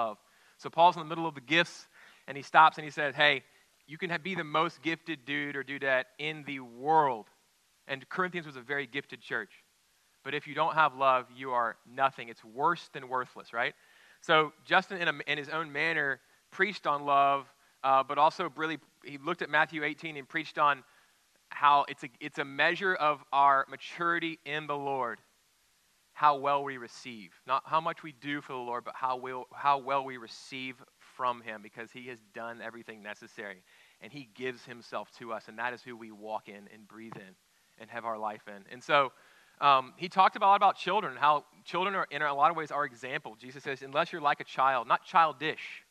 love. So Paul's in the middle of the gifts, and he stops and he says, Hey, you can be the most gifted dude or dudette in the world. And Corinthians was a very gifted church. But if you don't have love, you are nothing. It's worse than worthless, right? So Justin, in, a, in his own manner, preached on love, uh, but also really, he looked at Matthew 18 and preached on how it's a, it's a measure of our maturity in the Lord, how well we receive. Not how much we do for the Lord, but how, we'll, how well we receive from Him because He has done everything necessary. And He gives Himself to us, and that is who we walk in and breathe in and have our life in. And so, um, he talked a lot about children, how children are, in a lot of ways, our example. Jesus says, unless you're like a child, not childish,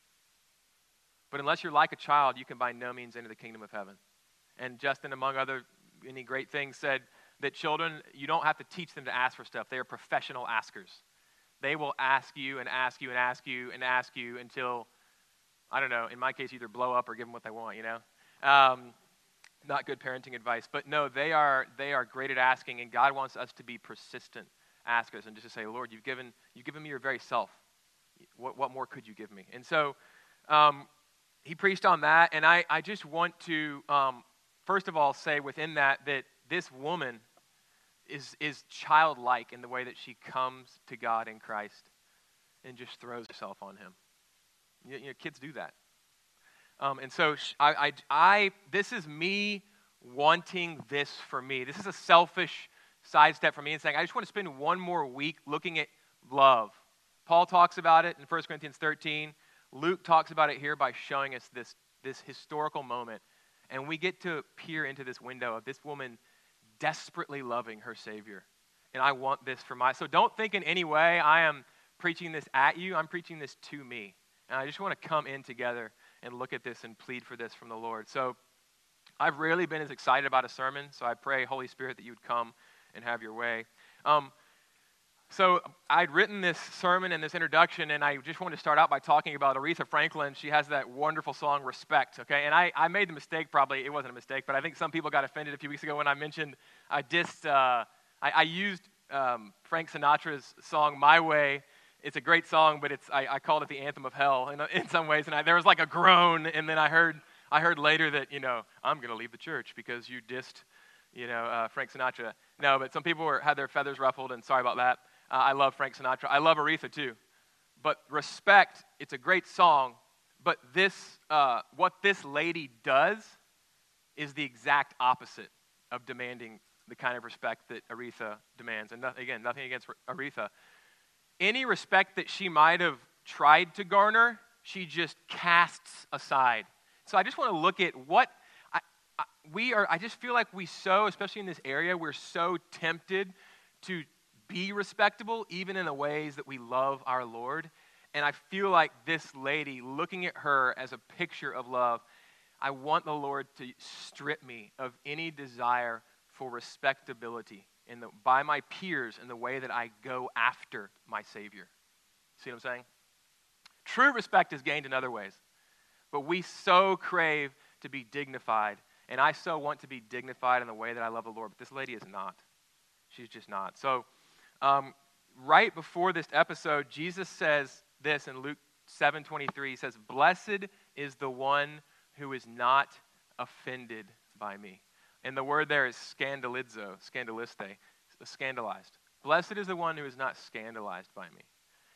but unless you're like a child, you can by no means enter the kingdom of heaven. And Justin, among other many great things, said that children, you don't have to teach them to ask for stuff. They are professional askers. They will ask you and ask you and ask you and ask you until, I don't know, in my case, either blow up or give them what they want, you know? Um, not good parenting advice. But no, they are, they are great at asking, and God wants us to be persistent askers and just to say, Lord, you've given, you've given me your very self. What, what more could you give me? And so um, he preached on that, and I, I just want to um, first of all, say within that that this woman is, is childlike in the way that she comes to God in Christ and just throws herself on Him. You, you know, kids do that. Um, and so I, I, I, this is me wanting this for me. This is a selfish sidestep for me and saying, I just want to spend one more week looking at love. Paul talks about it in 1 Corinthians 13. Luke talks about it here by showing us this, this historical moment and we get to peer into this window of this woman desperately loving her Savior. And I want this for my. So don't think in any way I am preaching this at you. I'm preaching this to me. And I just want to come in together and look at this and plead for this from the Lord. So I've rarely been as excited about a sermon. So I pray, Holy Spirit, that you would come and have your way. Um, so I'd written this sermon and this introduction, and I just wanted to start out by talking about Aretha Franklin. She has that wonderful song, Respect, okay? And I, I made the mistake, probably, it wasn't a mistake, but I think some people got offended a few weeks ago when I mentioned, I dissed, uh, I, I, used um, Frank Sinatra's song, My Way. It's a great song, but it's, I, I called it the anthem of hell in, in some ways. And I, there was like a groan, and then I heard, I heard later that, you know, I'm going to leave the church because you dissed, you know, uh, Frank Sinatra. No, but some people were, had their feathers ruffled, and sorry about that. Uh, I love Frank Sinatra. I love Aretha too. But respect, it's a great song. But this, uh, what this lady does is the exact opposite of demanding the kind of respect that Aretha demands. And again, nothing against Aretha. Any respect that she might have tried to garner, she just casts aside. So I just want to look at what I, I, we are. I just feel like we so, especially in this area, we're so tempted to be respectable, even in the ways that we love our Lord. And I feel like this lady, looking at her as a picture of love, I want the Lord to strip me of any desire for respectability in the, by my peers in the way that I go after my Savior. See what I'm saying? True respect is gained in other ways. But we so crave to be dignified. And I so want to be dignified in the way that I love the Lord. But this lady is not. She's just not. So, um, right before this episode, Jesus says this in Luke 7:23. He says, "Blessed is the one who is not offended by me." And the word there is scandalizo, scandaliste, scandalized. Blessed is the one who is not scandalized by me.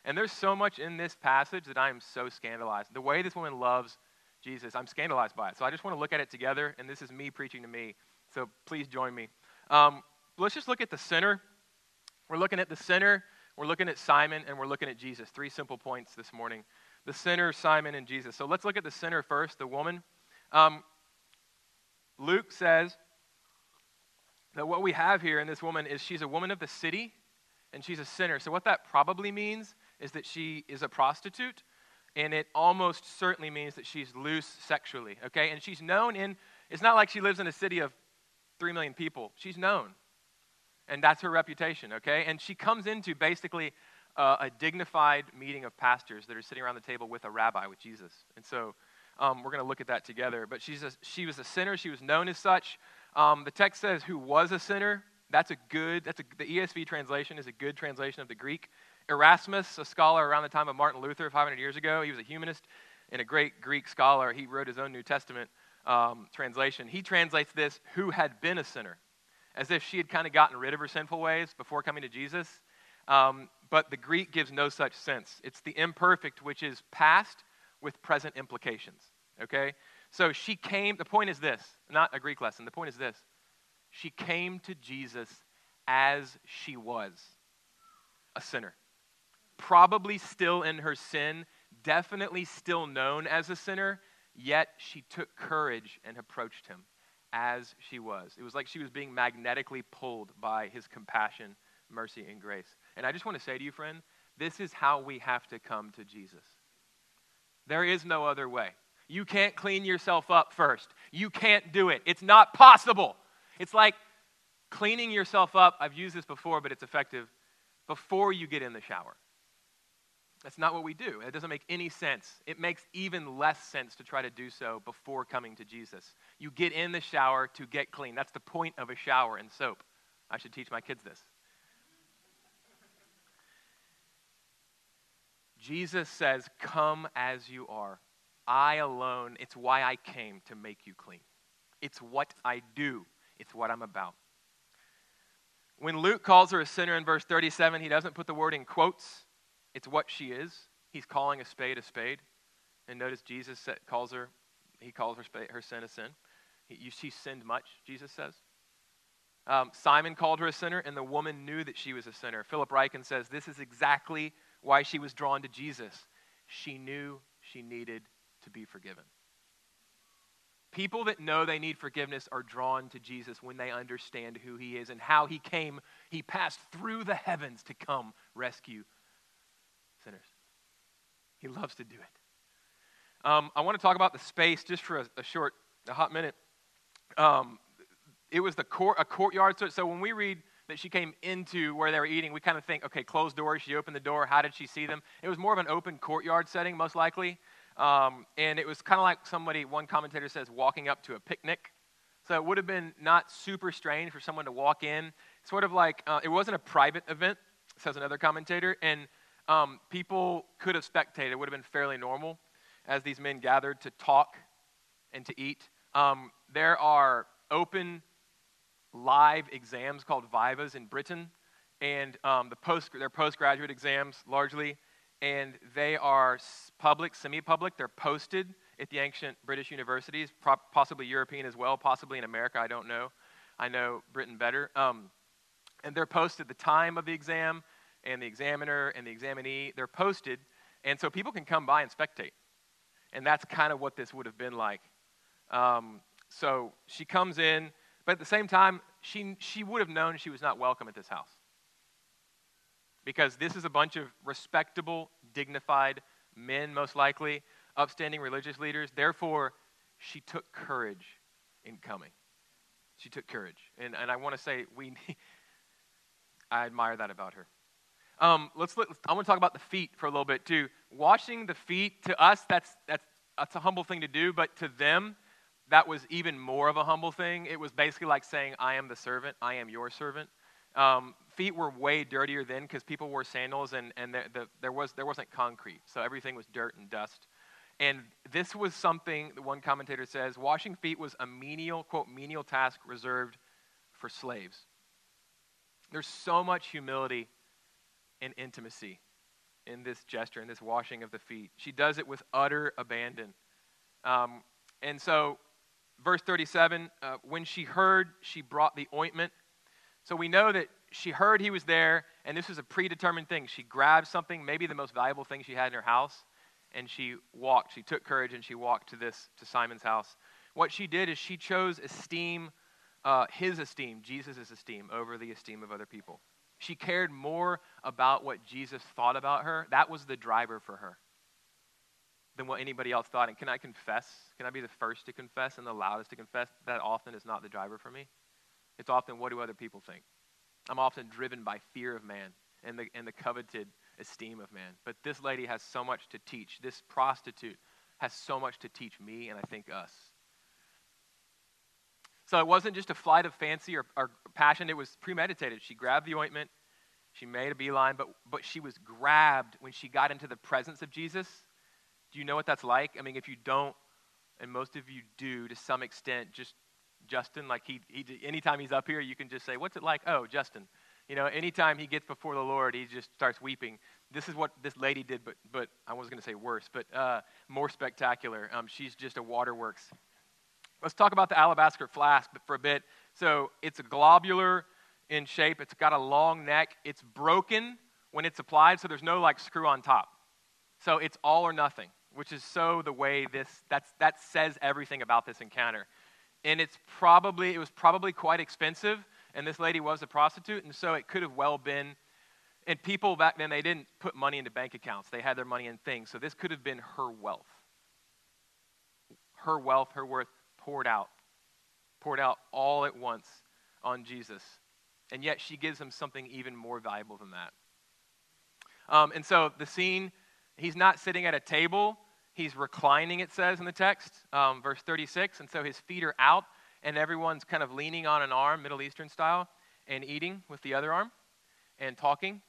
And there's so much in this passage that I am so scandalized. The way this woman loves Jesus, I'm scandalized by it. So I just want to look at it together, and this is me preaching to me. So please join me. Um, let's just look at the center we're looking at the sinner, we're looking at Simon, and we're looking at Jesus. Three simple points this morning the sinner, Simon, and Jesus. So let's look at the sinner first, the woman. Um, Luke says that what we have here in this woman is she's a woman of the city and she's a sinner. So, what that probably means is that she is a prostitute, and it almost certainly means that she's loose sexually, okay? And she's known in, it's not like she lives in a city of three million people. She's known. And that's her reputation, okay? And she comes into basically uh, a dignified meeting of pastors that are sitting around the table with a rabbi, with Jesus. And so um, we're going to look at that together. But she's a, she was a sinner. She was known as such. Um, the text says who was a sinner. That's a good, that's a, the ESV translation is a good translation of the Greek. Erasmus, a scholar around the time of Martin Luther 500 years ago, he was a humanist and a great Greek scholar. He wrote his own New Testament um, translation. He translates this, who had been a sinner, as if she had kind of gotten rid of her sinful ways before coming to Jesus. Um, but the Greek gives no such sense. It's the imperfect, which is past with present implications. Okay? So she came, the point is this, not a Greek lesson, the point is this. She came to Jesus as she was a sinner. Probably still in her sin, definitely still known as a sinner, yet she took courage and approached him as she was. It was like she was being magnetically pulled by his compassion, mercy, and grace. And I just want to say to you, friend, this is how we have to come to Jesus. There is no other way. You can't clean yourself up first. You can't do it. It's not possible. It's like cleaning yourself up. I've used this before, but it's effective before you get in the shower. That's not what we do. It doesn't make any sense. It makes even less sense to try to do so before coming to Jesus. You get in the shower to get clean. That's the point of a shower and soap. I should teach my kids this. Jesus says, Come as you are. I alone, it's why I came to make you clean. It's what I do, it's what I'm about. When Luke calls her a sinner in verse 37, he doesn't put the word in quotes. It's what she is. He's calling a spade a spade. And notice Jesus calls her, he calls her, her sin a sin. He, she sinned much, Jesus says. Um, Simon called her a sinner, and the woman knew that she was a sinner. Philip Ryken says this is exactly why she was drawn to Jesus. She knew she needed to be forgiven. People that know they need forgiveness are drawn to Jesus when they understand who he is and how he came. He passed through the heavens to come rescue sinners. He loves to do it. Um, I want to talk about the space just for a, a short, a hot minute. Um, it was the court, a courtyard. So, so when we read that she came into where they were eating, we kind of think, okay, closed doors. She opened the door. How did she see them? It was more of an open courtyard setting, most likely. Um, and it was kind of like somebody, one commentator says, walking up to a picnic. So it would have been not super strange for someone to walk in. Sort of like, uh, it wasn't a private event, says another commentator, and um, people could have spectated. It would have been fairly normal as these men gathered to talk and to eat. Um, there are open live exams called Vivas in Britain, and um, the post, they're postgraduate exams largely and they are public, semi public. They're posted at the ancient British universities, possibly European as well, possibly in America, I don't know. I know Britain better. Um, and they're posted the time of the exam and the examiner and the examinee. They're posted, and so people can come by and spectate. And that's kind of what this would have been like. Um, so she comes in, but at the same time, she, she would have known she was not welcome at this house because this is a bunch of respectable, dignified men, most likely, upstanding religious leaders. Therefore, she took courage in coming. She took courage. And, and I want to say, we, I admire that about her. Um, let's look, I want to talk about the feet for a little bit too. Washing the feet, to us, that's, that's, that's a humble thing to do, but to them, that was even more of a humble thing. It was basically like saying, I am the servant, I am your servant. Um, feet were way dirtier then because people wore sandals and, and the, the, there, was, there wasn't concrete. So everything was dirt and dust. And this was something, one commentator says, washing feet was a menial, quote, menial task reserved for slaves. There's so much humility and intimacy in this gesture, in this washing of the feet. She does it with utter abandon. Um, and so, verse 37 uh, when she heard, she brought the ointment. So we know that she heard he was there, and this was a predetermined thing. She grabbed something, maybe the most valuable thing she had in her house, and she walked. She took courage and she walked to this to Simon's house. What she did is she chose esteem, uh, his esteem, Jesus' esteem, over the esteem of other people. She cared more about what Jesus thought about her. That was the driver for her than what anybody else thought. And can I confess? Can I be the first to confess and the loudest to confess? That often is not the driver for me. It's often what do other people think? I'm often driven by fear of man and the, and the coveted esteem of man. But this lady has so much to teach. This prostitute has so much to teach me and I think us. So it wasn't just a flight of fancy or, or passion, it was premeditated. She grabbed the ointment She made a beeline, but, but she was grabbed when she got into the presence of Jesus. Do you know what that's like? I mean, if you don't, and most of you do to some extent, just Justin, like he, he anytime he's up here, you can just say, What's it like? Oh, Justin. You know, anytime he gets before the Lord, he just starts weeping. This is what this lady did, but, but I was going to say worse, but uh, more spectacular. Um, she's just a waterworks. Let's talk about the alabaster flask for a bit. So it's a globular in shape. It's got a long neck. It's broken when it's applied, so there's no like screw on top. So it's all or nothing, which is so the way this that's that says everything about this encounter. And it's probably it was probably quite expensive, and this lady was a prostitute, and so it could have well been. And people back then they didn't put money into bank accounts; they had their money in things. So this could have been her wealth, her wealth, her worth poured out, poured out all at once on Jesus. And yet she gives him something even more valuable than that. Um, and so the scene, he's not sitting at a table, he's reclining, it says in the text, um, verse 36. And so his feet are out, and everyone's kind of leaning on an arm, Middle Eastern style, and eating with the other arm and talking.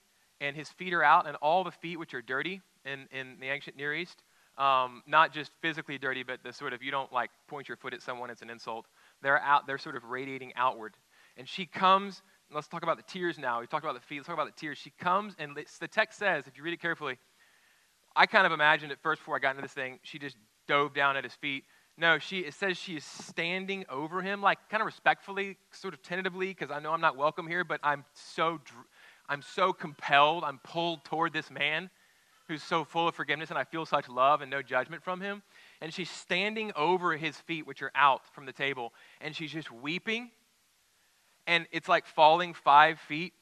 And his feet are out, and all the feet which are dirty in, in the ancient Near East, um, not just physically dirty, but the sort of you don't like point your foot at someone, it's an insult. They're out, they're sort of radiating outward. And she comes let's talk about the tears now. We talked about the feet. Let's talk about the tears. She comes, and the text says, if you read it carefully, I kind of imagined at first before I got into this thing, she just dove down at his feet. No, she it says she is standing over him, like kind of respectfully, sort of tentatively, because I know I'm not welcome here, but I'm so I'm so compelled, I'm pulled toward this man who's so full of forgiveness, and I feel such love and no judgment from him. And she's standing over his feet, which are out from the table, and she's just weeping and it's like falling five feet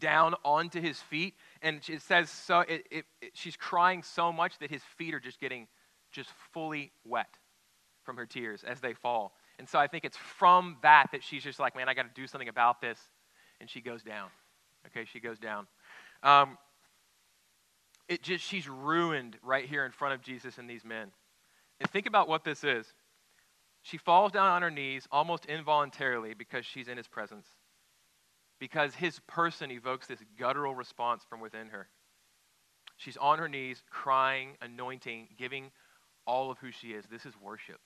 down onto his feet. And it says so. It, it, it, she's crying so much that his feet are just getting just fully wet from her tears as they fall. And so I think it's from that that she's just like, man, I got to do something about this. And she goes down. Okay, she goes down. Um, it just she's ruined right here in front of Jesus and these men. And think about what this is. She falls down on her knees almost involuntarily because she's in his presence, because his person evokes this guttural response from within her. She's on her knees, crying, anointing, giving all of who she is. This is worship.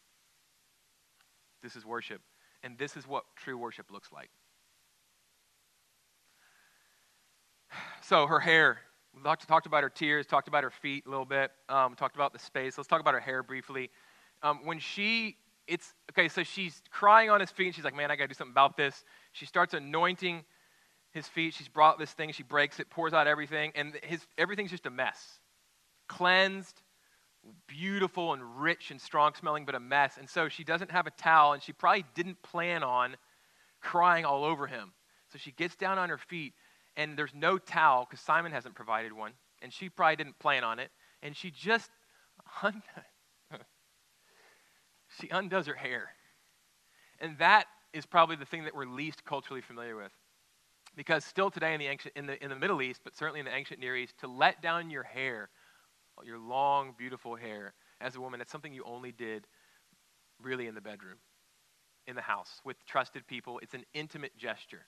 This is worship. And this is what true worship looks like. So, her hair. We talked, talked about her tears, talked about her feet a little bit, um, talked about the space. Let's talk about her hair briefly. Um, when she it's okay, so she's crying on his feet, and she's like, Man, I gotta do something about this. She starts anointing his feet. She's brought this thing, she breaks it, pours out everything, and his everything's just a mess. Cleansed, beautiful and rich and strong smelling, but a mess. And so she doesn't have a towel, and she probably didn't plan on crying all over him. So she gets down on her feet, and there's no towel because Simon hasn't provided one, and she probably didn't plan on it. And she just she undoes her hair. And that is probably the thing that we're least culturally familiar with. Because still today in the, ancient, in, the, in the Middle East, but certainly in the ancient Near East, to let down your hair, your long, beautiful hair, as a woman, that's something you only did really in the bedroom, in the house, with trusted people. It's an intimate gesture.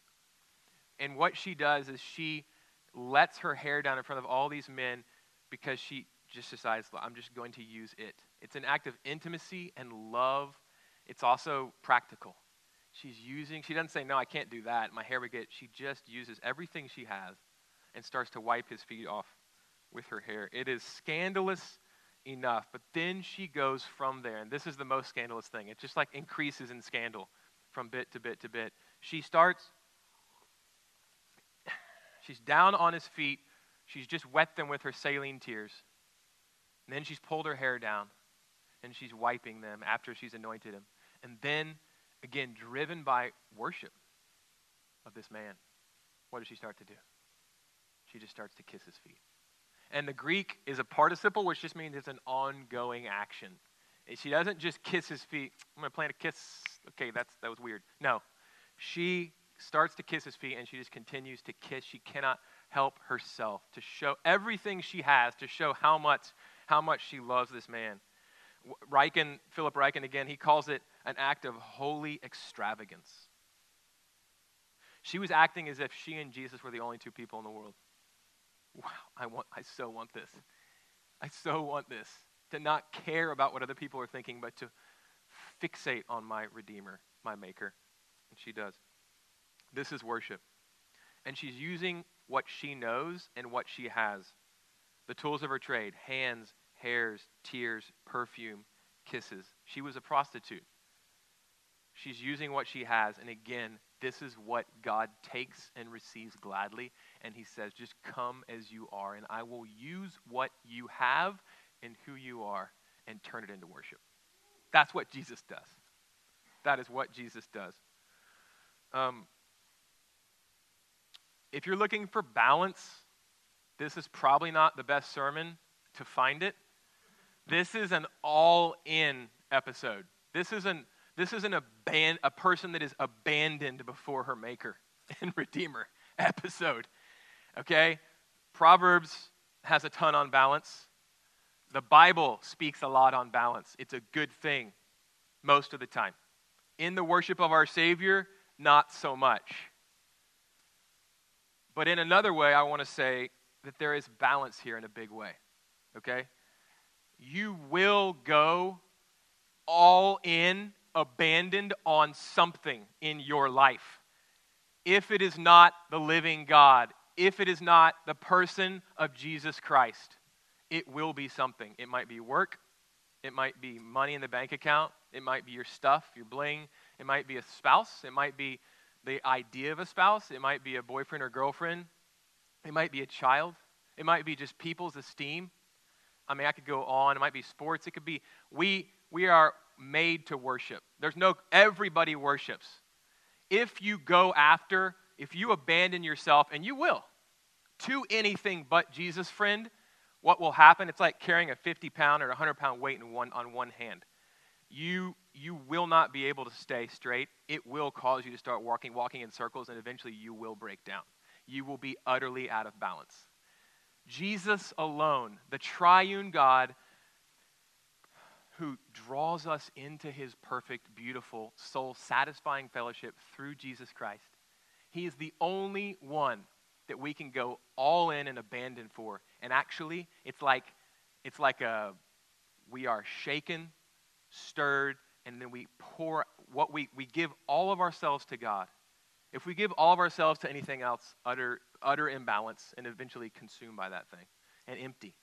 And what she does is she lets her hair down in front of all these men because she just decides, I'm just going to use it. It's an act of intimacy and love. It's also practical. She's using, she doesn't say, No, I can't do that. My hair would get, she just uses everything she has and starts to wipe his feet off with her hair. It is scandalous enough, but then she goes from there, and this is the most scandalous thing. It just like increases in scandal from bit to bit to bit. She starts, she's down on his feet. She's just wet them with her saline tears. And then she's pulled her hair down and she's wiping them after she's anointed him. And then, again, driven by worship of this man, what does she start to do? She just starts to kiss his feet. And the Greek is a participle, which just means it's an ongoing action. She doesn't just kiss his feet. I'm going to plan a kiss. Okay, that's, that was weird. No. She starts to kiss his feet and she just continues to kiss. She cannot help herself to show everything she has to show how much, how much she loves this man. Ryken, Philip Ryken again, he calls it an act of holy extravagance. She was acting as if she and Jesus were the only two people in the world. Wow, I, want, I so want this. I so want this. To not care about what other people are thinking, but to fixate on my Redeemer, my Maker. And she does. This is worship. And she's using what she knows and what she has the tools of her trade hands, hairs, tears, perfume, kisses. She was a prostitute. She's using what she has. And again, this is what God takes and receives gladly. And He says, just come as you are, and I will use what you have and who you are and turn it into worship. That's what Jesus does. That is what Jesus does. Um, if you're looking for balance, this is probably not the best sermon to find it. This is an all in episode. This is an this is an aban- a person that is abandoned before her maker and redeemer episode. Okay? Proverbs has a ton on balance. The Bible speaks a lot on balance. It's a good thing most of the time. In the worship of our Savior, not so much. But in another way, I want to say that there is balance here in a big way. Okay? You will go all in, abandoned on something in your life. If it is not the living God, if it is not the person of Jesus Christ, it will be something. It might be work, it might be money in the bank account, it might be your stuff, your bling, it might be a spouse, it might be the idea of a spouse, it might be a boyfriend or girlfriend, it might be a child, it might be just people's esteem. I mean, I could go on. It might be sports. It could be we we are made to worship. There's no everybody worships. If you go after, if you abandon yourself, and you will, to anything but Jesus, friend, what will happen? It's like carrying a 50 pound or 100 pound weight in one, on one hand. You, you will not be able to stay straight. It will cause you to start walking, walking in circles, and eventually you will break down. You will be utterly out of balance. Jesus alone, the triune God who draws us into his perfect, beautiful, soul satisfying fellowship through Jesus Christ. He is the only one that we can go all in and abandon for. And actually, it's like it's like a we are shaken, stirred, and then we pour what we we give all of ourselves to God. If we give all of ourselves to anything else, utter utter imbalance and eventually consumed by that thing and empty.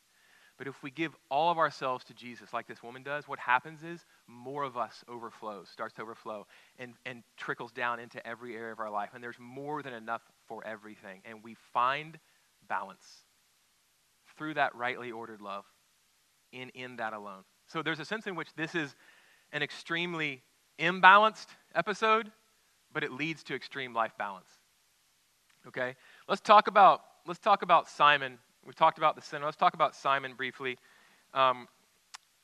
But if we give all of ourselves to Jesus, like this woman does, what happens is more of us overflows, starts to overflow, and, and trickles down into every area of our life. And there's more than enough for everything. And we find balance through that rightly ordered love in, in that alone. So there's a sense in which this is an extremely imbalanced episode, but it leads to extreme life balance. Okay? Let's talk about, let's talk about Simon We've talked about the sin. Let's talk about Simon briefly. Um,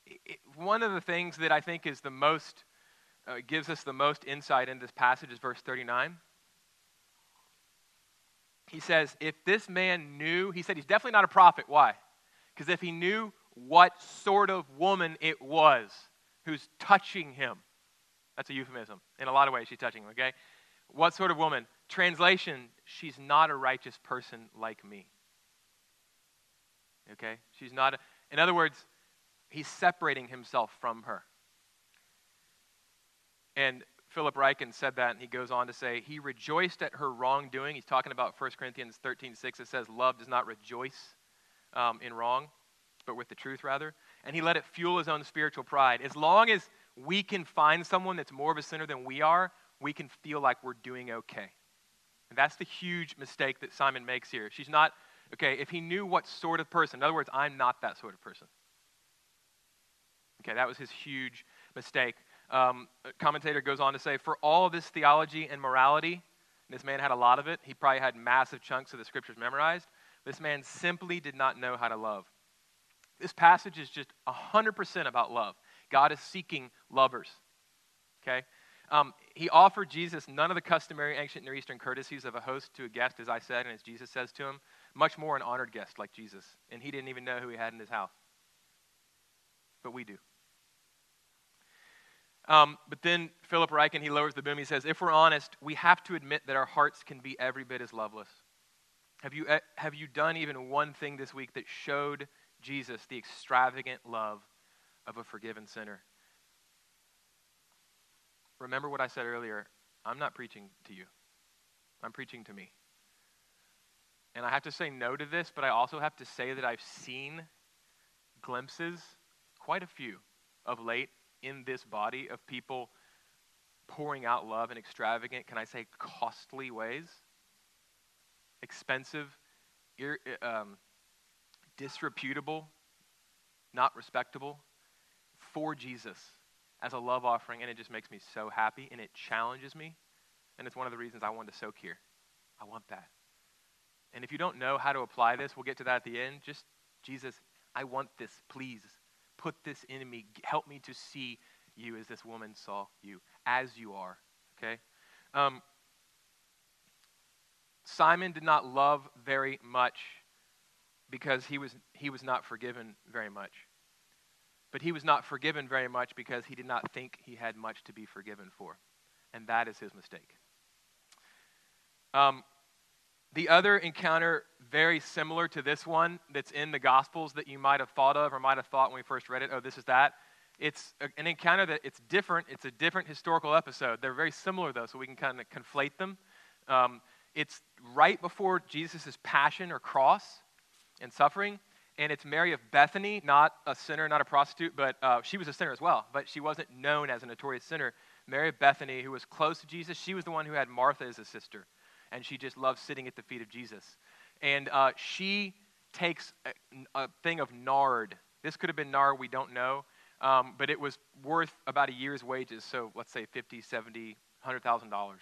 it, one of the things that I think is the most, uh, gives us the most insight in this passage is verse 39. He says, If this man knew, he said he's definitely not a prophet. Why? Because if he knew what sort of woman it was who's touching him, that's a euphemism. In a lot of ways, she's touching him, okay? What sort of woman? Translation, she's not a righteous person like me. Okay? She's not, a, in other words, he's separating himself from her. And Philip Ryken said that, and he goes on to say, He rejoiced at her wrongdoing. He's talking about 1 Corinthians 13 6. It says, Love does not rejoice um, in wrong, but with the truth, rather. And he let it fuel his own spiritual pride. As long as we can find someone that's more of a sinner than we are, we can feel like we're doing okay. And that's the huge mistake that Simon makes here. She's not Okay, if he knew what sort of person, in other words, I'm not that sort of person. Okay, that was his huge mistake. Um, commentator goes on to say, for all this theology and morality, this man had a lot of it. He probably had massive chunks of the scriptures memorized. This man simply did not know how to love. This passage is just 100% about love. God is seeking lovers. Okay? Um, he offered Jesus none of the customary ancient Near Eastern courtesies of a host to a guest, as I said, and as Jesus says to him much more an honored guest like Jesus. And he didn't even know who he had in his house. But we do. Um, but then Philip Ryken, he lowers the boom. He says, If we're honest, we have to admit that our hearts can be every bit as loveless. Have you, uh, have you done even one thing this week that showed Jesus the extravagant love of a forgiven sinner? Remember what I said earlier. I'm not preaching to you, I'm preaching to me. And I have to say no to this, but I also have to say that I've seen glimpses, quite a few, of late in this body of people pouring out love in extravagant, can I say, costly ways? Expensive, ir- um, disreputable, not respectable, for Jesus as a love offering, and it just makes me so happy and it challenges me. And it's one of the reasons I wanted to soak here. I want that. And if you don't know how to apply this, we'll get to that at the end. Just, Jesus, I want this, please. Put this in me. Help me to see you as this woman saw you, as you are. Okay? Um, Simon did not love very much because he was, he was not forgiven very much. But he was not forgiven very much because he did not think he had much to be forgiven for. And that is his mistake. Um, the other encounter, very similar to this one, that's in the Gospels that you might have thought of or might have thought when we first read it, oh, this is that. It's an encounter that it's different. It's a different historical episode. They're very similar, though, so we can kind of conflate them. Um, it's right before Jesus' passion or cross and suffering, and it's Mary of Bethany, not a sinner, not a prostitute, but uh, she was a sinner as well, but she wasn't known as a notorious sinner. Mary of Bethany, who was close to Jesus, she was the one who had Martha as a sister and she just loved sitting at the feet of Jesus. And uh, she takes a, a, thing of nard. This could have been nard, we don't know, um, but it was worth about a year's wages. So let's say 50, 70, $100,000.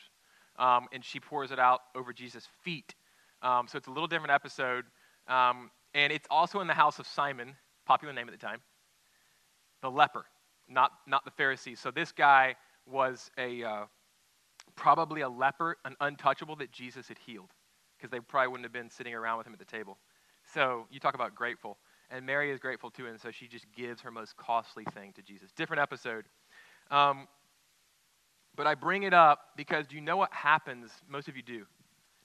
Um, and she pours it out over Jesus' feet. Um, so it's a little different episode. Um, and it's also in the house of Simon, popular name at the time, the leper, not, not the Pharisee. So this guy was a, uh, probably a leper, an untouchable that Jesus had healed, because they probably wouldn't have been sitting around with him at the table. So you talk about grateful. And Mary is grateful too, and so she just gives her most costly thing to Jesus. Different episode. Um, but I bring it up because do you know what happens? Most of you do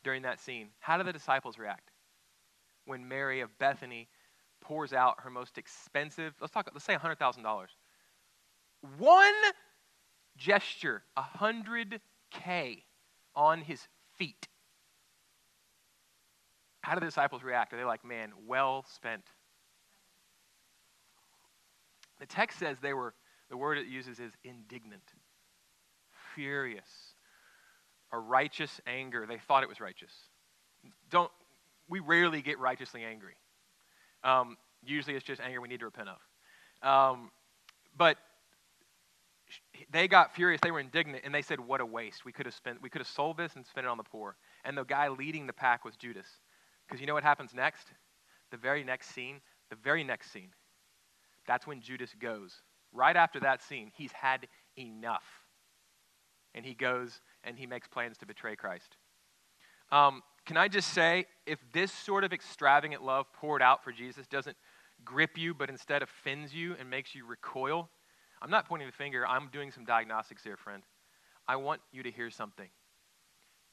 during that scene. How do the disciples react when Mary of Bethany pours out her most expensive? Let's talk. Let's say hundred thousand dollars. One gesture, a hundred K on his feet. How do the disciples react? Are they like, man, well spent? The text says they were, the word it uses is indignant, furious, a righteous anger. They thought it was righteous. Don't, we rarely get righteously angry. Um, usually it's just anger we need to repent of. Um, but they got furious. They were indignant, and they said, "What a waste! We could have spent. We could have sold this and spent it on the poor." And the guy leading the pack was Judas, because you know what happens next? The very next scene. The very next scene. That's when Judas goes. Right after that scene, he's had enough, and he goes and he makes plans to betray Christ. Um, can I just say, if this sort of extravagant love poured out for Jesus doesn't grip you, but instead offends you and makes you recoil? I'm not pointing the finger, I'm doing some diagnostics here, friend. I want you to hear something.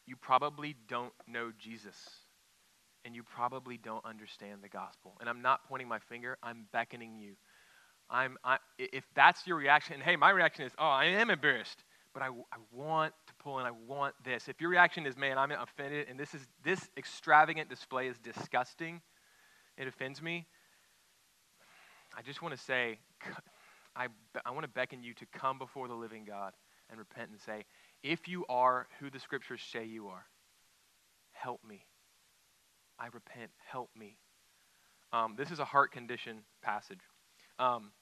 You probably don't know Jesus, and you probably don't understand the gospel. And I'm not pointing my finger, I'm beckoning you. I'm, I, if that's your reaction, and hey, my reaction is, oh, I am embarrassed, but I, I want to pull in, I want this. If your reaction is, man, I'm offended, and this is this extravagant display is disgusting, it offends me. I just want to say, I, I want to beckon you to come before the living God and repent and say, if you are who the scriptures say you are, help me. I repent, help me. Um, this is a heart condition passage. Um,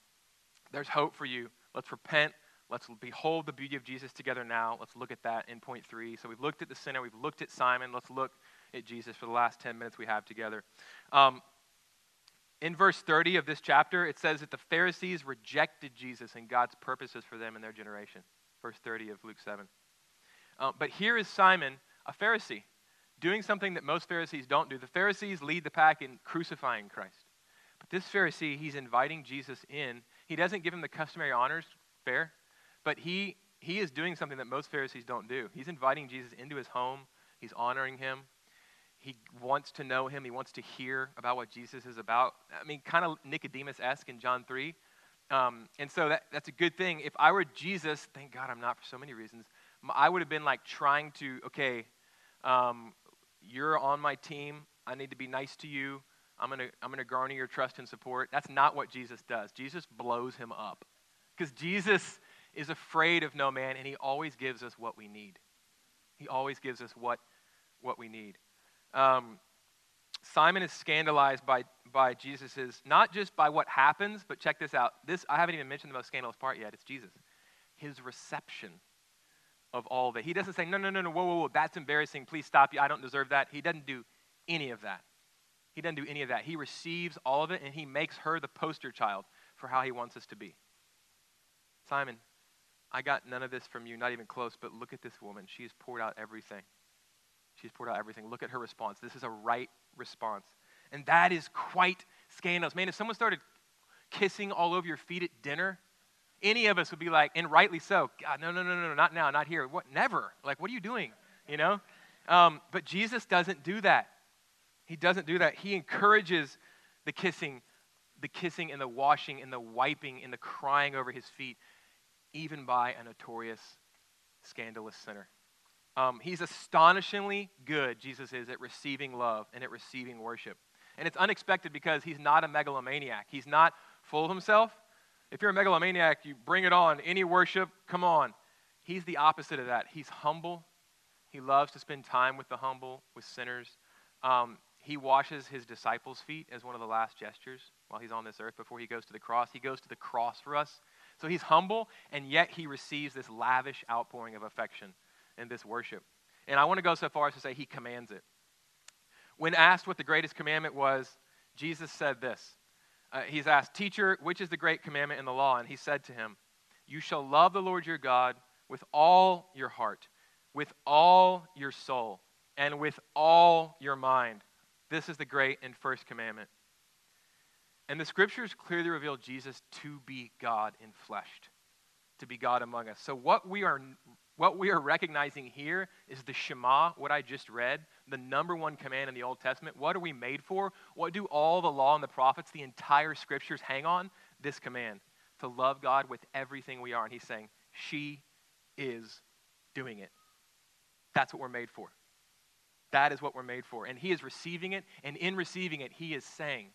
there's hope for you. Let's repent. Let's behold the beauty of Jesus together now. Let's look at that in point three. So we've looked at the sinner, we've looked at Simon. Let's look at Jesus for the last 10 minutes we have together. Um, in verse 30 of this chapter, it says that the Pharisees rejected Jesus and God's purposes for them in their generation. Verse 30 of Luke 7. Uh, but here is Simon, a Pharisee, doing something that most Pharisees don't do. The Pharisees lead the pack in crucifying Christ. But this Pharisee, he's inviting Jesus in. He doesn't give him the customary honors, fair, But he, he is doing something that most Pharisees don't do. He's inviting Jesus into his home, he's honoring him. He wants to know him. He wants to hear about what Jesus is about. I mean, kind of Nicodemus esque in John 3. Um, and so that, that's a good thing. If I were Jesus, thank God I'm not for so many reasons, I would have been like trying to, okay, um, you're on my team. I need to be nice to you. I'm going to I'm going to garner your trust and support. That's not what Jesus does. Jesus blows him up because Jesus is afraid of no man and he always gives us what we need. He always gives us what, what we need. Um, Simon is scandalized by, by Jesus's, not just by what happens, but check this out. This, I haven't even mentioned the most scandalous part yet. It's Jesus. His reception of all that. He doesn't say, no, no, no, no, whoa, whoa, whoa, that's embarrassing. Please stop you. I don't deserve that. He doesn't do any of that. He doesn't do any of that. He receives all of it and he makes her the poster child for how he wants us to be. Simon, I got none of this from you, not even close, but look at this woman. She has poured out everything. She's poured out everything. Look at her response. This is a right response. And that is quite scandalous. Man, if someone started kissing all over your feet at dinner, any of us would be like, and rightly so, God, no, no, no, no, not now, not here. What? Never. Like, what are you doing? You know? Um, but Jesus doesn't do that. He doesn't do that. He encourages the kissing, the kissing and the washing and the wiping and the crying over his feet, even by a notorious, scandalous sinner. Um, he's astonishingly good, Jesus is, at receiving love and at receiving worship. And it's unexpected because he's not a megalomaniac. He's not full of himself. If you're a megalomaniac, you bring it on. Any worship, come on. He's the opposite of that. He's humble. He loves to spend time with the humble, with sinners. Um, he washes his disciples' feet as one of the last gestures while he's on this earth before he goes to the cross. He goes to the cross for us. So he's humble, and yet he receives this lavish outpouring of affection in this worship. And I want to go so far as to say he commands it. When asked what the greatest commandment was, Jesus said this. Uh, he's asked, Teacher, which is the great commandment in the law? And he said to him, You shall love the Lord your God with all your heart, with all your soul, and with all your mind. This is the great and first commandment. And the scriptures clearly reveal Jesus to be God in flesh, to be God among us. So, what we are what we are recognizing here is the Shema, what I just read, the number one command in the Old Testament. What are we made for? What do all the law and the prophets, the entire scriptures hang on? This command to love God with everything we are. And he's saying, She is doing it. That's what we're made for. That is what we're made for. And he is receiving it, and in receiving it, he is saying,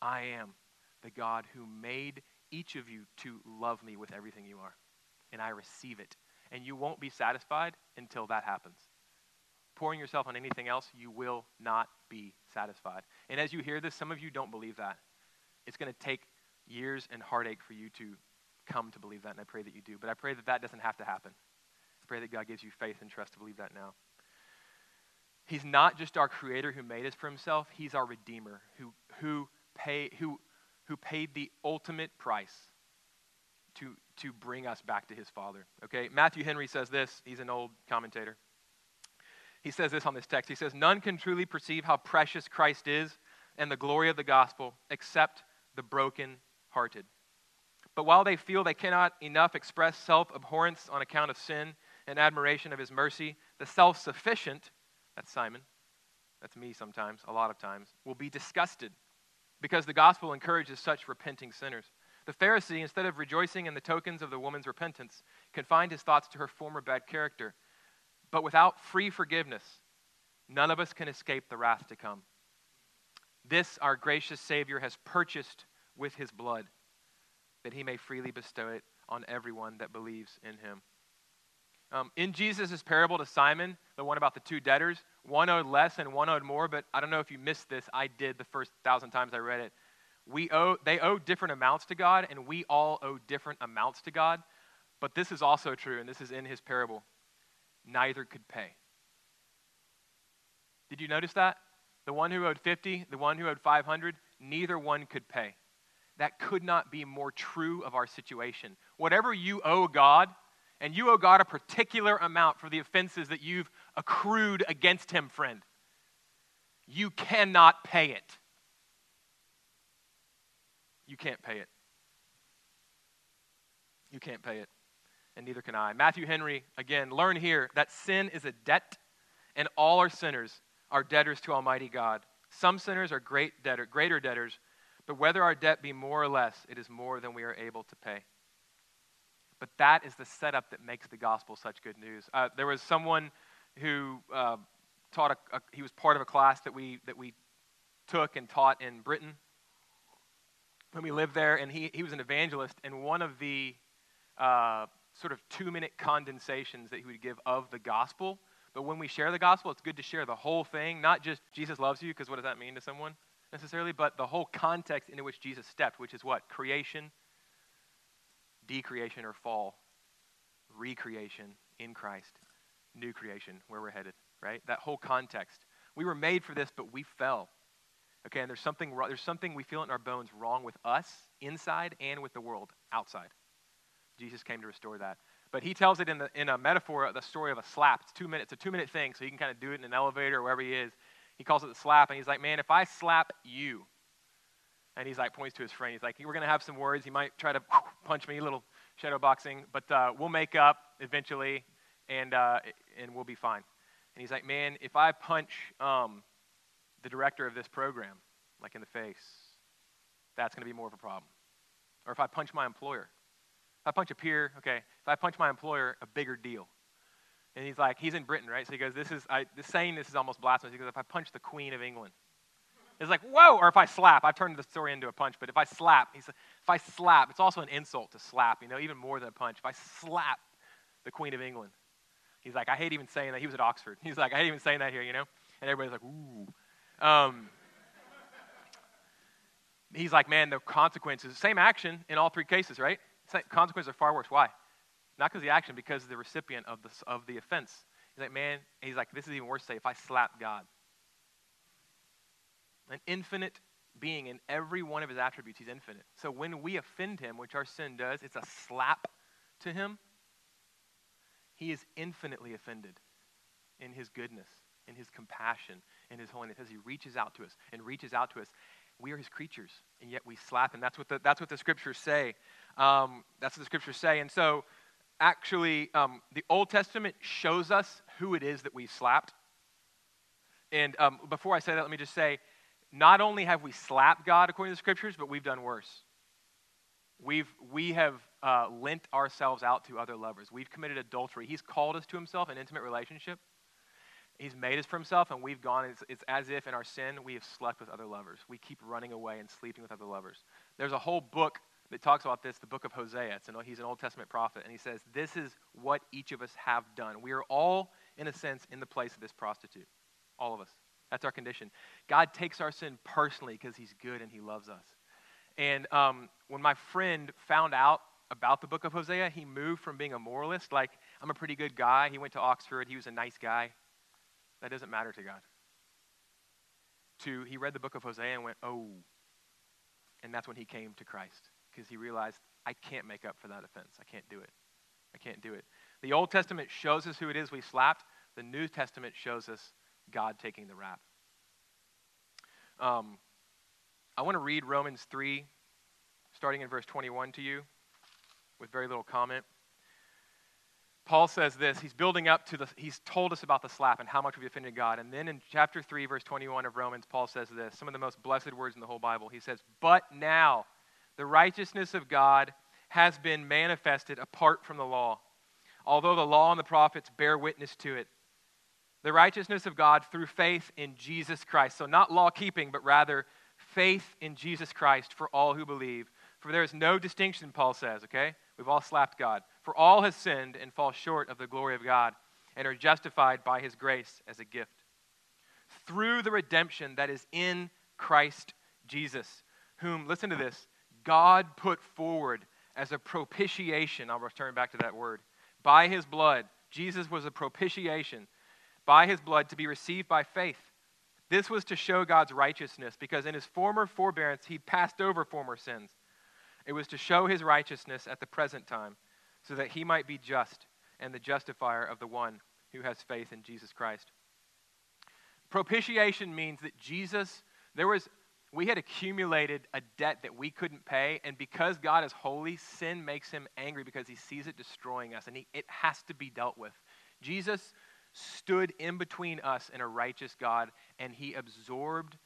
I am the God who made each of you to love me with everything you are. And I receive it and you won't be satisfied until that happens. Pouring yourself on anything else, you will not be satisfied. And as you hear this, some of you don't believe that. It's going to take years and heartache for you to come to believe that, and I pray that you do. But I pray that that doesn't have to happen. I pray that God gives you faith and trust to believe that now. He's not just our creator who made us for himself, he's our redeemer who, who, pay, who, who paid the ultimate price to, to bring us back to his Father. Okay? Matthew Henry says this. He's an old commentator. He says this on this text. He says, None can truly perceive how precious Christ is and the glory of the gospel except the broken hearted. But while they feel they cannot enough express self abhorrence on account of sin and admiration of his mercy, the self sufficient, that's Simon, that's me sometimes, a lot of times, will be disgusted because the gospel encourages such repenting sinners. The Pharisee, instead of rejoicing in the tokens of the woman's repentance, confined his thoughts to her former bad character. But without free forgiveness, none of us can escape the wrath to come. This our gracious Savior has purchased with his blood, that he may freely bestow it on everyone that believes in him. Um, in Jesus' parable to Simon, the one about the two debtors, one owed less and one owed more, but I don't know if you missed this. I did the first thousand times I read it we owe, they owe different amounts to God, and we all owe different amounts to God. But this is also true, and this is in his parable. Neither could pay. Did you notice that? The one who owed 50, the one who owed 500, neither one could pay. That could not be more true of our situation. Whatever you owe God, and you owe God a particular amount for the offenses that you've accrued against him, friend, you cannot pay it you can't pay it. You can't pay it. and neither can I. Matthew Henry, again, learn here that sin is a debt, and all our sinners are debtors to Almighty God. Some sinners are great debtor, greater debtors, but whether our debt be more or less, it is more than we are able to pay. But that is the setup that makes the gospel such good news. Uh, there was someone who uh, taught a, a, he was part of a class that we that we took and taught in Britain when we lived there, and he, he was an evangelist, and one of the uh, sort of two minute condensations that he would give of the gospel. But when we share the gospel, it's good to share the whole thing, not just Jesus loves you, because what does that mean to someone necessarily, but the whole context into which Jesus stepped, which is what? Creation, decreation or fall, recreation in Christ, new creation, where we're headed, right? That whole context. We were made for this, but we fell. Okay, and there's something, there's something we feel in our bones wrong with us inside and with the world outside. Jesus came to restore that. But he tells it in, the, in a metaphor, the story of a slap. It's two minutes, it's a two minute thing, so he can kind of do it in an elevator or wherever he is. He calls it the slap, and he's like, man, if I slap you, and he's like, points to his friend, he's like, we're going to have some words. He might try to punch me, a little shadow boxing, but uh, we'll make up eventually, and, uh, and we'll be fine. And he's like, man, if I punch um, the director of this program, like in the face, that's going to be more of a problem. Or if I punch my employer, if I punch a peer, okay, if I punch my employer, a bigger deal. And he's like, he's in Britain, right? So he goes, this is, I, the saying this is almost blasphemous. He goes, if I punch the Queen of England, it's like, whoa, or if I slap, I've turned the story into a punch, but if I slap, he said, if I slap, it's also an insult to slap, you know, even more than a punch. If I slap the Queen of England, he's like, I hate even saying that. He was at Oxford. He's like, I hate even saying that here, you know? And everybody's like, ooh. Um, he's like, man, the consequences, same action in all three cases, right? consequences are far worse. Why? Not because of the action, because of the recipient of the, of the offense. He's like, man, he's like, this is even worse. Say, if I slap God, an infinite being in every one of his attributes, he's infinite. So when we offend him, which our sin does, it's a slap to him. He is infinitely offended in his goodness, in his compassion, in his holiness, as he reaches out to us and reaches out to us. We are his creatures, and yet we slap him. That's what the, that's what the scriptures say. Um, that's what the scriptures say. And so, actually, um, the Old Testament shows us who it is that we slapped. And um, before I say that, let me just say not only have we slapped God according to the scriptures, but we've done worse. We've, we have uh, lent ourselves out to other lovers. We've committed adultery. He's called us to himself in intimate relationship. He's made us for himself, and we've gone. It's, it's as if in our sin we have slept with other lovers. We keep running away and sleeping with other lovers. There's a whole book that talks about this, the book of Hosea. An, he's an Old Testament prophet, and he says, This is what each of us have done. We are all, in a sense, in the place of this prostitute. All of us. That's our condition. God takes our sin personally because he's good and he loves us. And um, when my friend found out about the book of Hosea, he moved from being a moralist, like, I'm a pretty good guy. He went to Oxford, he was a nice guy. That doesn't matter to God. To, he read the book of Hosea and went, Oh. And that's when he came to Christ because he realized, I can't make up for that offense. I can't do it. I can't do it. The Old Testament shows us who it is we slapped, the New Testament shows us God taking the rap. Um, I want to read Romans 3, starting in verse 21 to you, with very little comment. Paul says this. He's building up to the, he's told us about the slap and how much we've offended God. And then in chapter 3, verse 21 of Romans, Paul says this some of the most blessed words in the whole Bible. He says, But now, the righteousness of God has been manifested apart from the law, although the law and the prophets bear witness to it. The righteousness of God through faith in Jesus Christ. So, not law keeping, but rather faith in Jesus Christ for all who believe. For there is no distinction, Paul says, okay? We've all slapped God. For all have sinned and fall short of the glory of God and are justified by his grace as a gift. Through the redemption that is in Christ Jesus, whom, listen to this, God put forward as a propitiation. I'll return back to that word. By his blood, Jesus was a propitiation by his blood to be received by faith. This was to show God's righteousness because in his former forbearance he passed over former sins. It was to show his righteousness at the present time so that he might be just and the justifier of the one who has faith in Jesus Christ. Propitiation means that Jesus, there was We had accumulated a debt that we couldn't pay, and because God is holy, sin makes him angry because he sees it destroying us, and he, it has to be dealt with. Jesus stood in between us and a righteous God, and he absorbed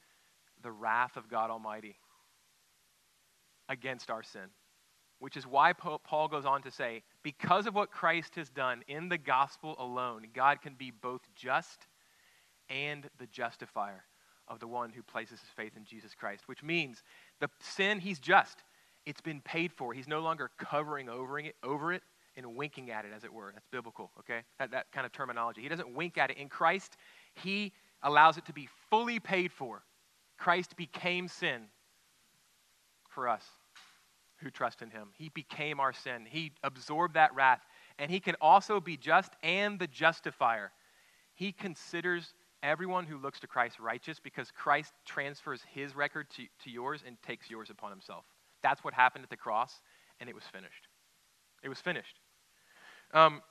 the wrath of God Almighty against our sin. Which is why Paul goes on to say, because of what Christ has done in the gospel alone, God can be both just and the justifier of the one who places his faith in Jesus Christ, which means the sin, he's just. It's been paid for. He's no longer covering over it, over it and winking at it, as it were. That's biblical, okay? That, that kind of terminology. He doesn't wink at it. In Christ, he allows it to be fully paid for. Christ became sin for us who trust in him. He became our sin. He absorbed that wrath. And he can also be just and the justifier. He considers everyone who looks to Christ righteous because Christ transfers his record to, to yours and takes yours upon himself. That's what happened at the cross, and it was finished. It was finished. Um,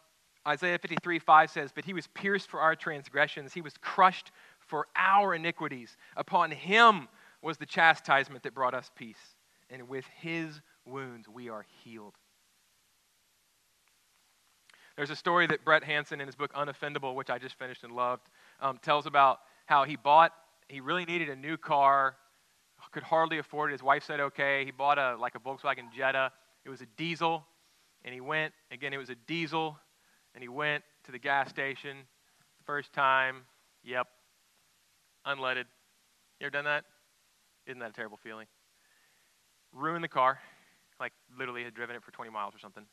Isaiah 53 5 says, But he was pierced for our transgressions, he was crushed for our iniquities. Upon him was the chastisement that brought us peace, and with his wounds we are healed. There's a story that Brant Hansen, in his book Unoffendable, which I just finished and loved, um, tells about how he bought, he really needed a new car, could hardly afford it. His wife said okay. He bought a like a Volkswagen Jetta. It was a diesel, and he went again. It was a diesel, and he went to the gas station. First time, yep, unleaded. You ever done that? Isn't that a terrible feeling? Ruined the car, like literally had driven it for 20 miles or something,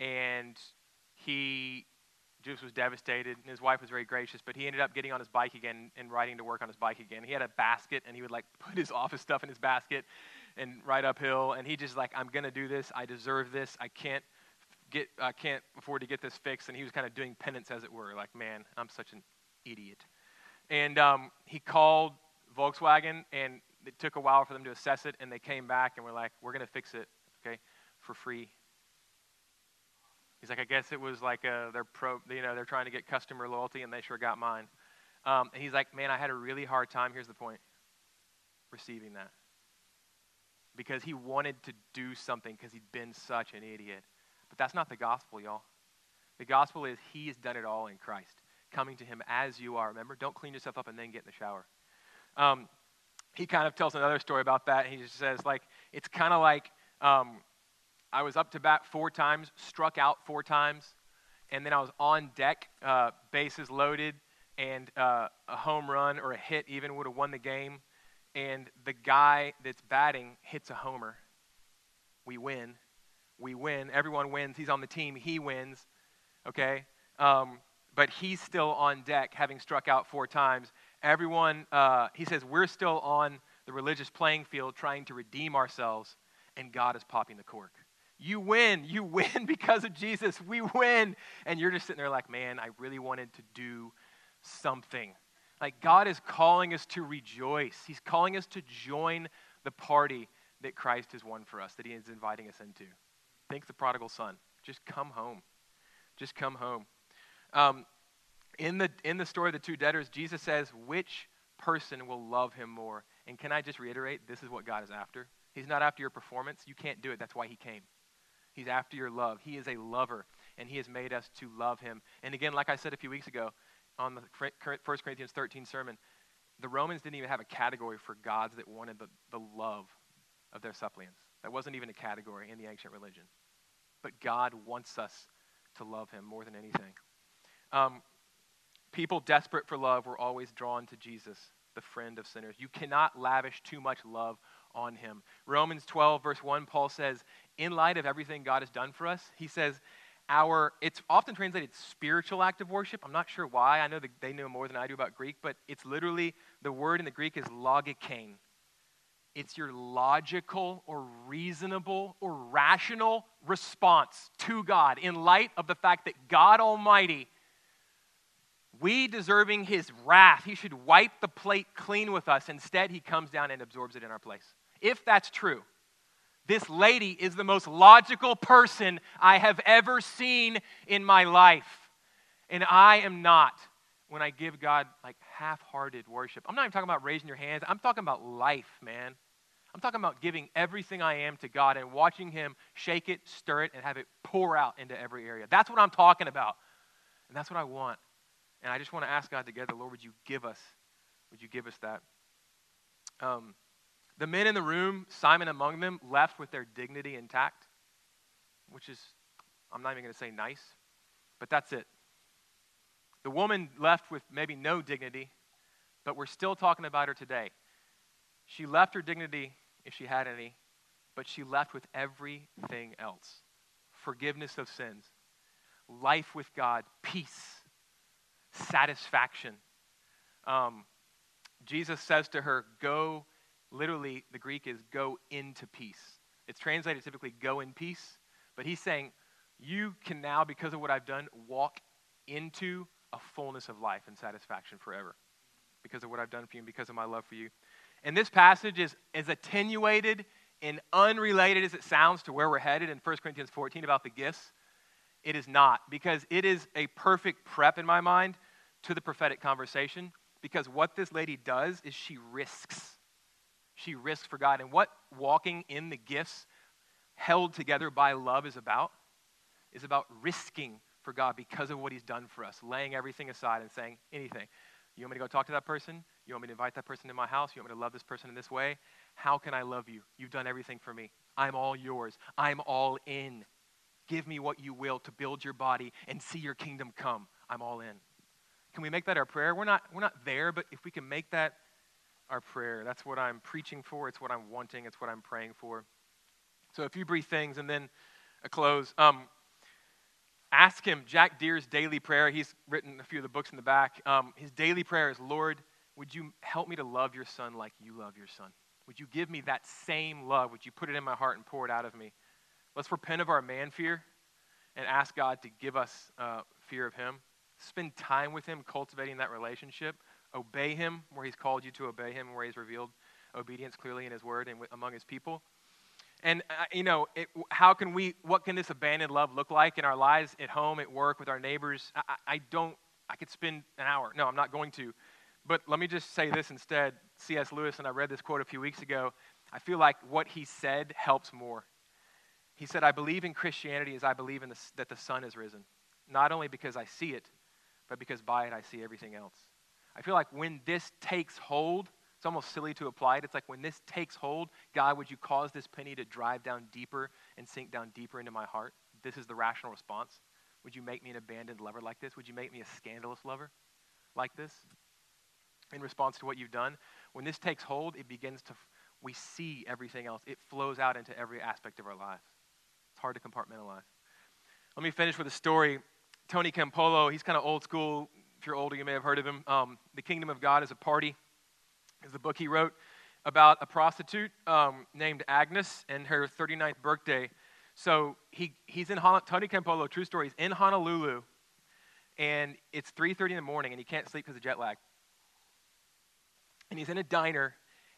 and he just was devastated, and his wife was very gracious. But he ended up getting on his bike again and riding to work on his bike again. He had a basket, and he would like put his office stuff in his basket and ride uphill. And he just like, I'm gonna do this. I deserve this. I can't get, I can't afford to get this fixed. And he was kind of doing penance, as it were. Like, man, I'm such an idiot. And um, he called Volkswagen, and it took a while for them to assess it. And they came back and were like, we're gonna fix it, okay, for free He's like, I guess it was like a, they're pro, you know, they're trying to get customer loyalty, and they sure got mine. Um, and he's like, man, I had a really hard time. Here's the point: receiving that because he wanted to do something because he'd been such an idiot. But that's not the gospel, y'all. The gospel is he has done it all in Christ, coming to him as you are. Remember, don't clean yourself up and then get in the shower. Um, he kind of tells another story about that. He just says, like, it's kind of like um, I was up to bat four times, struck out four times, and then I was on deck, uh, bases loaded, and uh, a home run or a hit even would have won the game. And the guy that's batting hits a homer. We win. We win. Everyone wins. He's on the team. He wins. Okay? Um, but he's still on deck, having struck out four times. Everyone, uh, he says, we're still on the religious playing field trying to redeem ourselves, and God is popping the cork. You win. You win because of Jesus. We win. And you're just sitting there like, man, I really wanted to do something. Like, God is calling us to rejoice. He's calling us to join the party that Christ has won for us, that He is inviting us into. Think the prodigal son. Just come home. Just come home. Um, in, the, in the story of the two debtors, Jesus says, which person will love him more? And can I just reiterate, this is what God is after. He's not after your performance. You can't do it. That's why He came. He's after your love. He is a lover, and He has made us to love Him. And again, like I said a few weeks ago on the 1 Corinthians 13 sermon, the Romans didn't even have a category for gods that wanted the, the love of their suppliants. That wasn't even a category in the ancient religion. But God wants us to love Him more than anything. Um, people desperate for love were always drawn to Jesus, the friend of sinners. You cannot lavish too much love on him. Romans 12, verse 1, Paul says, in light of everything God has done for us, he says, our, it's often translated spiritual act of worship. I'm not sure why. I know that they know more than I do about Greek, but it's literally, the word in the Greek is logikane. It's your logical or reasonable or rational response to God in light of the fact that God Almighty, we deserving his wrath, he should wipe the plate clean with us. Instead, he comes down and absorbs it in our place. If that's true, this lady is the most logical person I have ever seen in my life. And I am not when I give God like half hearted worship. I'm not even talking about raising your hands. I'm talking about life, man. I'm talking about giving everything I am to God and watching Him shake it, stir it, and have it pour out into every area. That's what I'm talking about. And that's what I want. And I just want to ask God together, Lord, would you give us, would you give us that? Um, the men in the room, Simon among them, left with their dignity intact, which is, I'm not even going to say nice, but that's it. The woman left with maybe no dignity, but we're still talking about her today. She left her dignity, if she had any, but she left with everything else forgiveness of sins, life with God, peace, satisfaction. Um, Jesus says to her, Go, literally, the Greek is go into peace. It's translated typically go in peace, but he's saying, You can now, because of what I've done, walk into a fullness of life and satisfaction forever because of what I've done for you and because of my love for you. And this passage is as attenuated and unrelated as it sounds to where we're headed in 1 Corinthians 14 about the gifts. It is not, because it is a perfect prep in my mind to the prophetic conversation. Because what this lady does is she risks. She risks for God. And what walking in the gifts held together by love is about is about risking for God because of what He's done for us, laying everything aside and saying anything. You want me to go talk to that person? You want me to invite that person to my house? You want me to love this person in this way? How can I love you? You've done everything for me. I'm all yours. I'm all in. Give me what you will to build your body and see your kingdom come. I'm all in. Can we make that our prayer? We're not, we're not there, but if we can make that our prayer, that's what I'm preaching for. It's what I'm wanting. It's what I'm praying for. So a few brief things and then a close. Um, ask him Jack Deere's daily prayer. He's written a few of the books in the back. Um, his daily prayer is Lord, would you help me to love your son like you love your son? Would you give me that same love? Would you put it in my heart and pour it out of me? Let's repent of our man fear and ask God to give us uh, fear of him. Spend time with him, cultivating that relationship. Obey him where he's called you to obey him, where he's revealed obedience clearly in his word and among his people. And, uh, you know, it, how can we, what can this abandoned love look like in our lives, at home, at work, with our neighbors? I, I don't, I could spend an hour. No, I'm not going to. But let me just say this instead. C.S. Lewis, and I read this quote a few weeks ago. I feel like what he said helps more. He said, I believe in Christianity as I believe in the, that the sun has risen, not only because I see it, but because by it I see everything else. I feel like when this takes hold, it's almost silly to apply it. It's like when this takes hold, God, would you cause this penny to drive down deeper and sink down deeper into my heart? This is the rational response. Would you make me an abandoned lover like this? Would you make me a scandalous lover like this? In response to what you've done, when this takes hold, it begins to, we see everything else. It flows out into every aspect of our lives. It's hard to compartmentalize. Let me finish with a story. Tony Campolo, he's kind of old school. If you're older, you may have heard of him. Um, the Kingdom of God is a party is the book he wrote about a prostitute um, named Agnes and her 39th birthday. So he, he's in Tony Campolo, true story, he's in Honolulu, and it's 3.30 in the morning, and he can't sleep because of jet lag. And he's in a diner,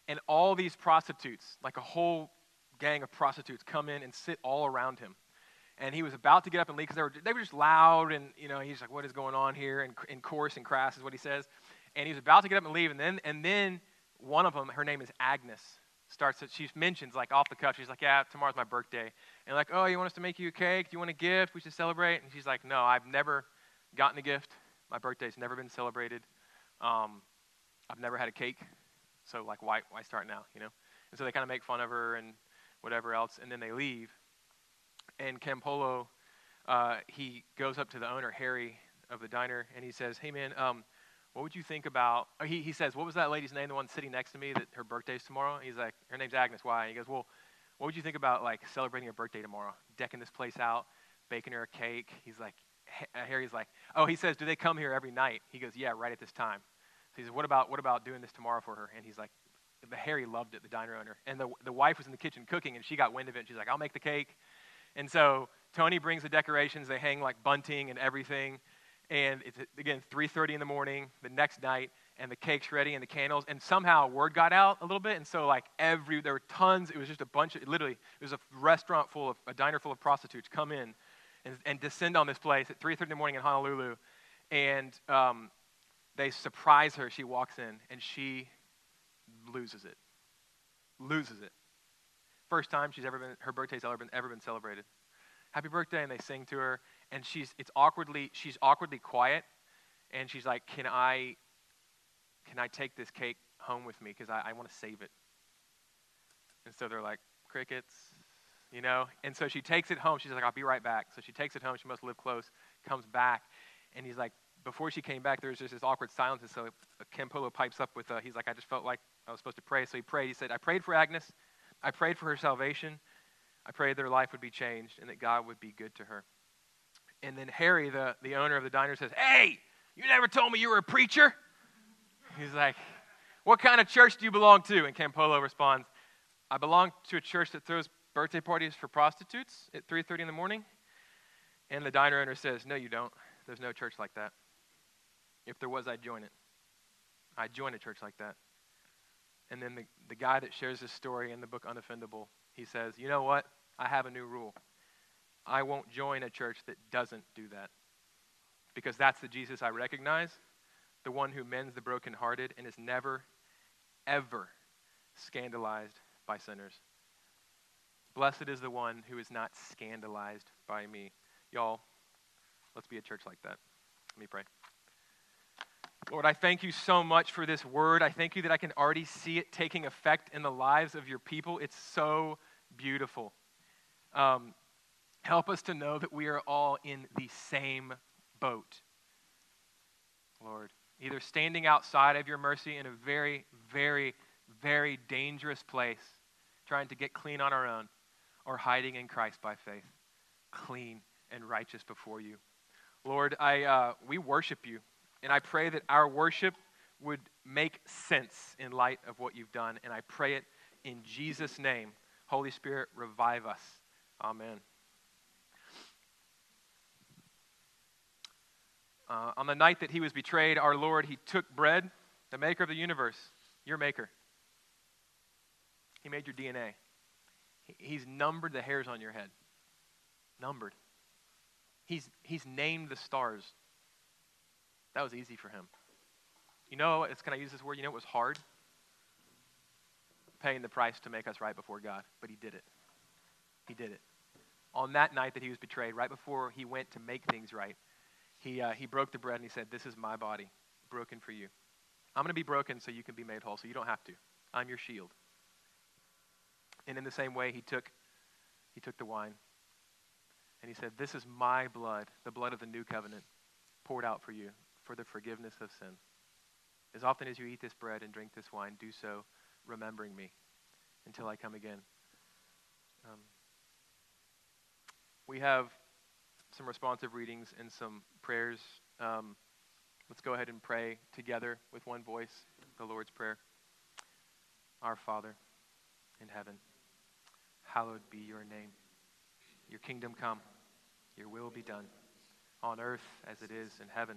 and all these prostitutes, like a whole gang of prostitutes, come in and sit all around him. And he was about to get up and leave because they were, they were just loud, and you know he's like, "What is going on here?" And in coarse and crass is what he says. And he was about to get up and leave, and then and then one of them, her name is Agnes, starts, she mentions like off the cuff, she's like, yeah, tomorrow's my birthday. And like, oh, you want us to make you a cake? Do you want a gift? We should celebrate. And she's like, no, I've never gotten a gift. My birthday's never been celebrated. Um, I've never had a cake. So like, why, why start now, you know? And so they kind of make fun of her and whatever else, and then they leave. And Campolo, uh, he goes up to the owner, Harry, of the diner, and he says, hey, man, um, what would you think about, he, he says, what was that lady's name, the one sitting next to me that her birthday's tomorrow? He's like, her name's Agnes, why? And he goes, well, what would you think about like celebrating her birthday tomorrow? Decking this place out, baking her a cake. He's like, uh, Harry's like, oh, he says, do they come here every night? He goes, yeah, right at this time. So he says, what about, what about doing this tomorrow for her? And he's like, the Harry loved it, the diner owner. And the, the wife was in the kitchen cooking, and she got wind of it. And she's like, I'll make the cake. And so Tony brings the decorations. They hang like bunting and everything and it's again 3.30 in the morning the next night and the cake's ready and the candles and somehow word got out a little bit and so like every there were tons it was just a bunch of literally it was a restaurant full of a diner full of prostitutes come in and, and descend on this place at 3.30 in the morning in honolulu and um, they surprise her. She walks in and she loses it. Loses it. First time she's ever been, her birthday's ever been, ever been celebrated. Happy birthday, and they sing to her, and she's, it's awkwardly, she's awkwardly quiet, and she's like, can I, can I take this cake home with me? Because I, I want to save it. And so they're like, crickets, you know? And so she takes it home. She's like, I'll be right back. So she takes it home. She must live close, comes back, and he's like, before she came back, there was just this awkward silence. And so Campolo pipes up with, uh, he's like, I just felt like I was supposed to pray. So he prayed. He said, I prayed for Agnes. I prayed for her salvation. I prayed their life would be changed and that God would be good to her. And then Harry, the, the owner of the diner, says, Hey, you never told me you were a preacher. He's like, What kind of church do you belong to? And Campolo responds, I belong to a church that throws birthday parties for prostitutes at 3.30 in the morning. And the diner owner says, No, you don't. There's no church like that. If there was, I'd join it. I'd join a church like that. And then the, the guy that shares this story in the book Unoffendable, he says, You know what? I have a new rule. I won't join a church that doesn't do that. Because that's the Jesus I recognize, the one who mends the brokenhearted and is never, ever scandalized by sinners. Blessed is the one who is not scandalized by me. Y'all, let's be a church like that. Let me pray. Lord, I thank you so much for this word. I thank you that I can already see it taking effect in the lives of your people. It's so beautiful. Um, help us to know that we are all in the same boat, Lord. Either standing outside of your mercy in a very, very, very dangerous place, trying to get clean on our own, or hiding in Christ by faith, clean and righteous before you. Lord, I, uh, we worship you. And I pray that our worship would make sense in light of what you've done. And I pray it in Jesus' name. Holy Spirit, revive us. Amen. Uh, on the night that he was betrayed, our Lord, he took bread, the maker of the universe, your maker. He made your DNA. He's numbered the hairs on your head. Numbered. He's, he's named the stars. That was easy for him. You know, it's, can I use this word? You know, it was hard paying the price to make us right before God, but he did it. He did it. On that night that he was betrayed, right before he went to make things right, he, uh, he broke the bread and he said, This is my body, broken for you. I'm going to be broken so you can be made whole, so you don't have to. I'm your shield. And in the same way, he took, he took the wine and he said, This is my blood, the blood of the new covenant, poured out for you for the forgiveness of sin. As often as you eat this bread and drink this wine, do so remembering me until I come again. Um, we have some responsive readings and some prayers. Um, let's go ahead and pray together with one voice the Lord's Prayer. Our Father in heaven, hallowed be your name. Your kingdom come, your will be done, on earth as it is in heaven.